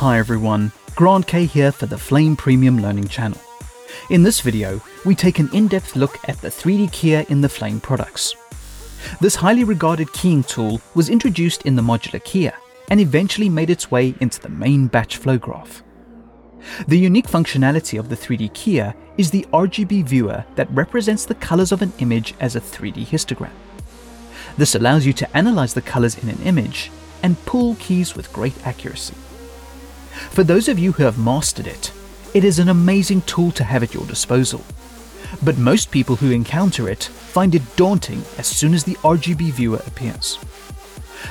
Hi everyone, Grant Kay here for the Flame Premium Learning channel. In this video, we take an in-depth look at the 3D keyer in the Flame products. This highly regarded keying tool was introduced in the modular keyer and eventually made its way into the main batch flow graph. The unique functionality of the 3D keyer is the RGB viewer that represents the colors of an image as a 3D histogram. This allows you to analyze the colors in an image and pull keys with great accuracy. For those of you who have mastered it, it is an amazing tool to have at your disposal. But most people who encounter it find it daunting as soon as the RGB viewer appears.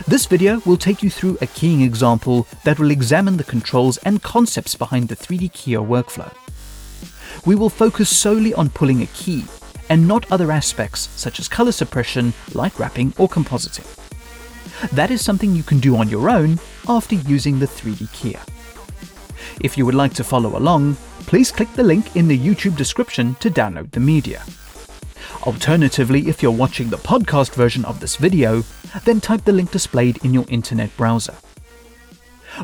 This video will take you through a keying example that will examine the controls and concepts behind the 3D keyer workflow. We will focus solely on pulling a key and not other aspects such as color suppression, light wrapping or compositing. That is something you can do on your own after using the 3D keyer. If you would like to follow along, please click the link in the YouTube description to download the media. Alternatively, if you're watching the podcast version of this video, then type the link displayed in your internet browser.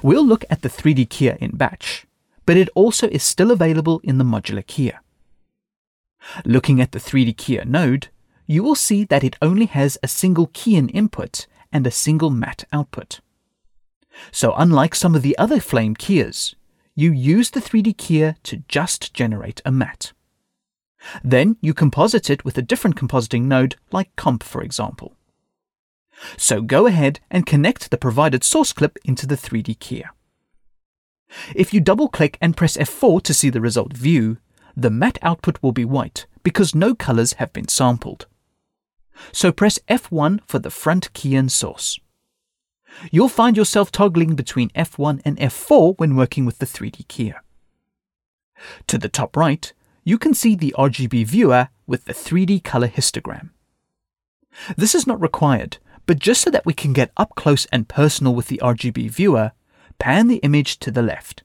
We'll look at the 3D keyer in batch, but it also is still available in the modular keyer. Looking at the 3D keyer node, you will see that it only has a single in input and a single matte output. So unlike some of the other flame keyers, you use the 3D keyer to just generate a matte. Then you composite it with a different compositing node like comp for example. So go ahead and connect the provided source clip into the 3D keyer. If you double click and press F4 to see the result view, the matte output will be white because no colors have been sampled. So press F1 for the front key and source. You'll find yourself toggling between F1 and F4 when working with the 3D keyer. To the top right, you can see the RGB viewer with the 3D color histogram. This is not required, but just so that we can get up close and personal with the RGB viewer, pan the image to the left.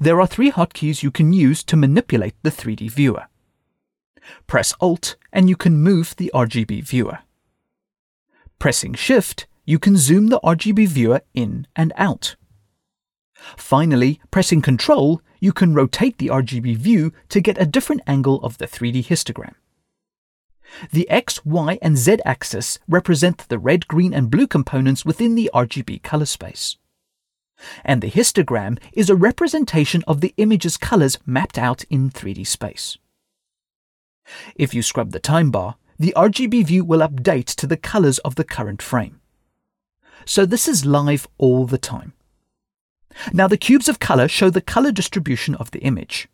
There are three hotkeys you can use to manipulate the 3D viewer. Press Alt and you can move the RGB viewer. Pressing Shift, you can zoom the RGB viewer in and out. Finally, pressing Ctrl, you can rotate the RGB view to get a different angle of the 3D histogram. The X, Y, and Z axis represent the red, green, and blue components within the RGB color space and the histogram is a representation of the image's colors mapped out in 3D space. If you scrub the time bar, the RGB view will update to the colors of the current frame. So this is live all the time. Now the cubes of color show the color distribution of the image.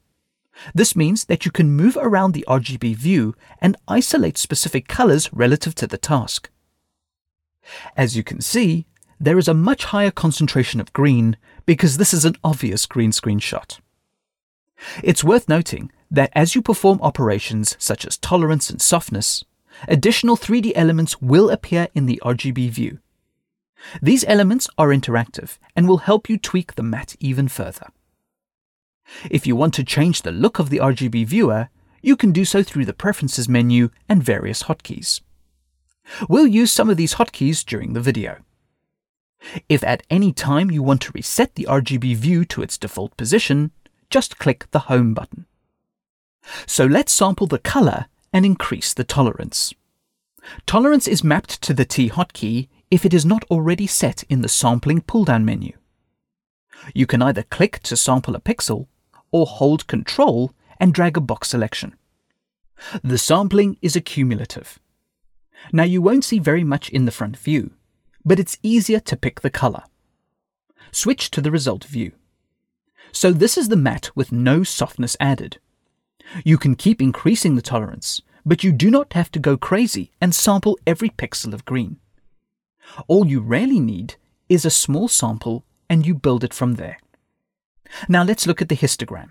This means that you can move around the RGB view and isolate specific colors relative to the task. As you can see, there is a much higher concentration of green because this is an obvious green screen shot. It's worth noting that as you perform operations such as tolerance and softness, additional 3D elements will appear in the RGB view. These elements are interactive and will help you tweak the matte even further. If you want to change the look of the RGB viewer, you can do so through the Preferences menu and various hotkeys. We'll use some of these hotkeys during the video. If at any time you want to reset the RGB view to its default position, just click the Home button. So let's sample the color and increase the tolerance. Tolerance is mapped to the T hotkey if it is not already set in the sampling pull-down menu. You can either click to sample a pixel or hold Ctrl and drag a box selection. The sampling is accumulative. Now you won't see very much in the front view, but it's easier to pick the color. Switch to the result view. So this is the matte with no softness added. You can keep increasing the tolerance, but you do not have to go crazy and sample every pixel of green. All you really need is a small sample and you build it from there. Now let's look at the histogram.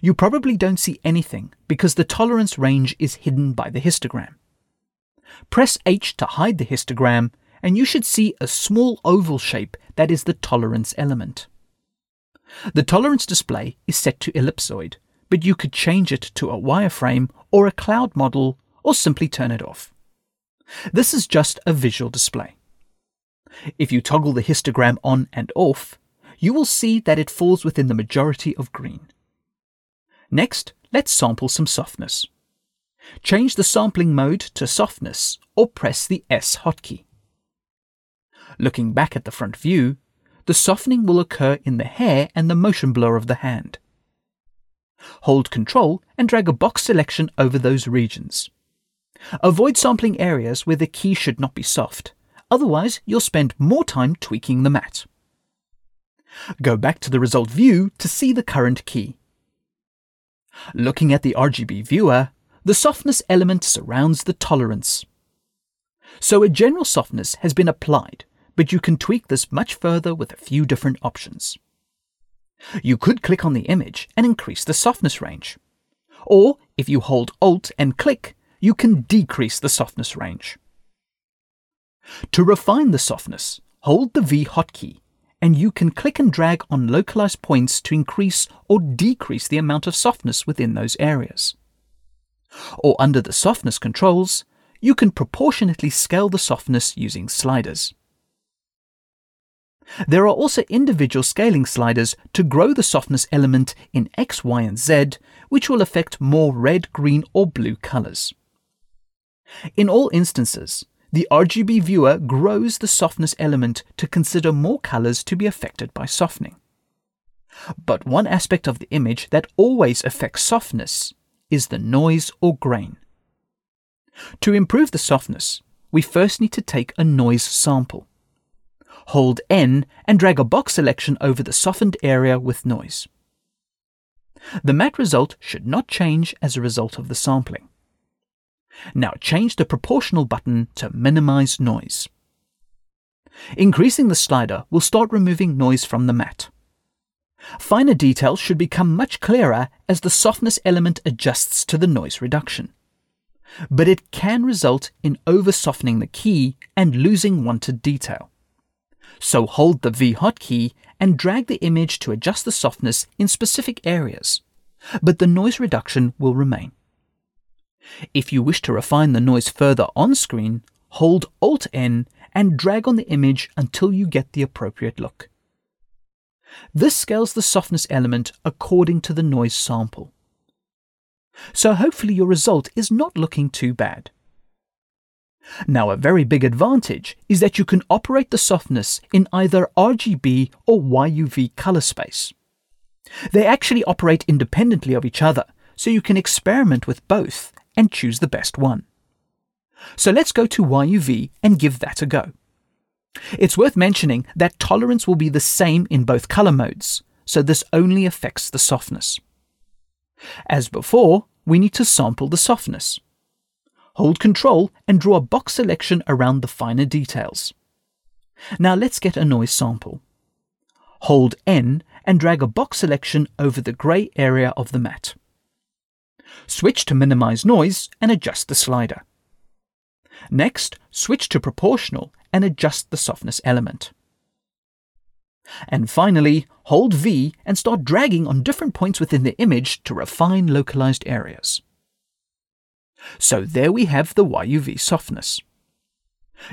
You probably don't see anything because the tolerance range is hidden by the histogram. Press H to hide the histogram and you should see a small oval shape that is the tolerance element. The tolerance display is set to ellipsoid, but you could change it to a wireframe or a cloud model or simply turn it off. This is just a visual display. If you toggle the histogram on and off, you will see that it falls within the majority of green. Next, let's sample some softness. Change the sampling mode to softness or press the S hotkey. Looking back at the front view, the softening will occur in the hair and the motion blur of the hand. Hold Ctrl and drag a box selection over those regions. Avoid sampling areas where the key should not be soft, otherwise you'll spend more time tweaking the matte. Go back to the result view to see the current key. Looking at the RGB viewer, the softness element surrounds the tolerance. So a general softness has been applied, but you can tweak this much further with a few different options. You could click on the image and increase the softness range. Or, if you hold Alt and click, you can decrease the softness range. To refine the softness, hold the V hotkey and you can click and drag on localized points to increase or decrease the amount of softness within those areas. Or under the softness controls, you can proportionately scale the softness using sliders. There are also individual scaling sliders to grow the softness element in X, Y, and Z, which will affect more red, green, or blue colors. In all instances, the RGB viewer grows the softness element to consider more colors to be affected by softening. But one aspect of the image that always affects softness is the noise or grain. To improve the softness, we first need to take a noise sample. Hold N and drag a box selection over the softened area with noise. The matte result should not change as a result of the sampling. Now change the proportional button to minimize noise. Increasing the slider will start removing noise from the matte. Finer details should become much clearer as the softness element adjusts to the noise reduction. But it can result in over softening the key and losing wanted detail. So hold the V hotkey and drag the image to adjust the softness in specific areas, but the noise reduction will remain. If you wish to refine the noise further on screen, hold Alt N and drag on the image until you get the appropriate look. This scales the softness element according to the noise sample. So hopefully your result is not looking too bad. Now a very big advantage is that you can operate the softness in either RGB or YUV color space. They actually operate independently of each other, so you can experiment with both and choose the best one. So let's go to YUV and give that a go. It's worth mentioning that tolerance will be the same in both color modes, so this only affects the softness. As before, we need to sample the softness. Hold Ctrl and draw a box selection around the finer details. Now let's get a noise sample. Hold N and drag a box selection over the grey area of the matte. Switch to minimize noise and adjust the slider. Next, switch to proportional and adjust the softness element. And finally, hold V and start dragging on different points within the image to refine localized areas. So there we have the YUV softness.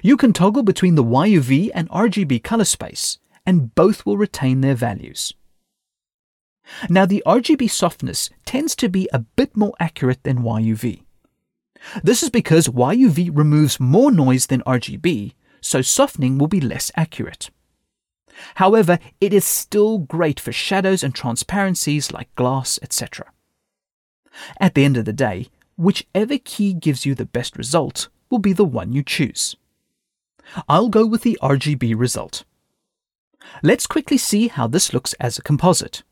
You can toggle between the YUV and RGB color space, and both will retain their values. Now, the RGB softness tends to be a bit more accurate than YUV. This is because YUV removes more noise than RGB, so softening will be less accurate. However, it is still great for shadows and transparencies like glass, etc. At the end of the day, whichever key gives you the best result will be the one you choose. I'll go with the RGB result. Let's quickly see how this looks as a composite.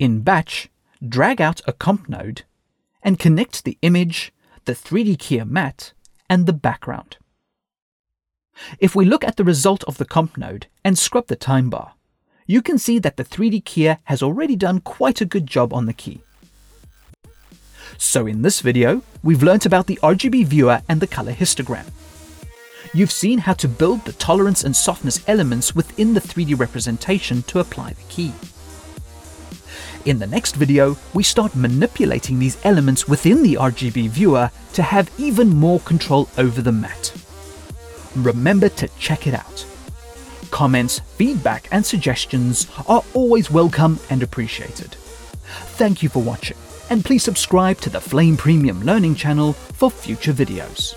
In Batch, drag out a comp node and connect the image, the 3D keyer matte, and the background. If we look at the result of the comp node and scrub the time bar, you can see that the 3D keyer has already done quite a good job on the key. So in this video, we've learnt about the RGB viewer and the color histogram. You've seen how to build the tolerance and softness elements within the 3D representation to apply the key. In the next video, we start manipulating these elements within the RGB viewer to have even more control over the matte. Remember to check it out. Comments, feedback and suggestions are always welcome and appreciated. Thank you for watching and please subscribe to the Flame Premium Learning channel for future videos.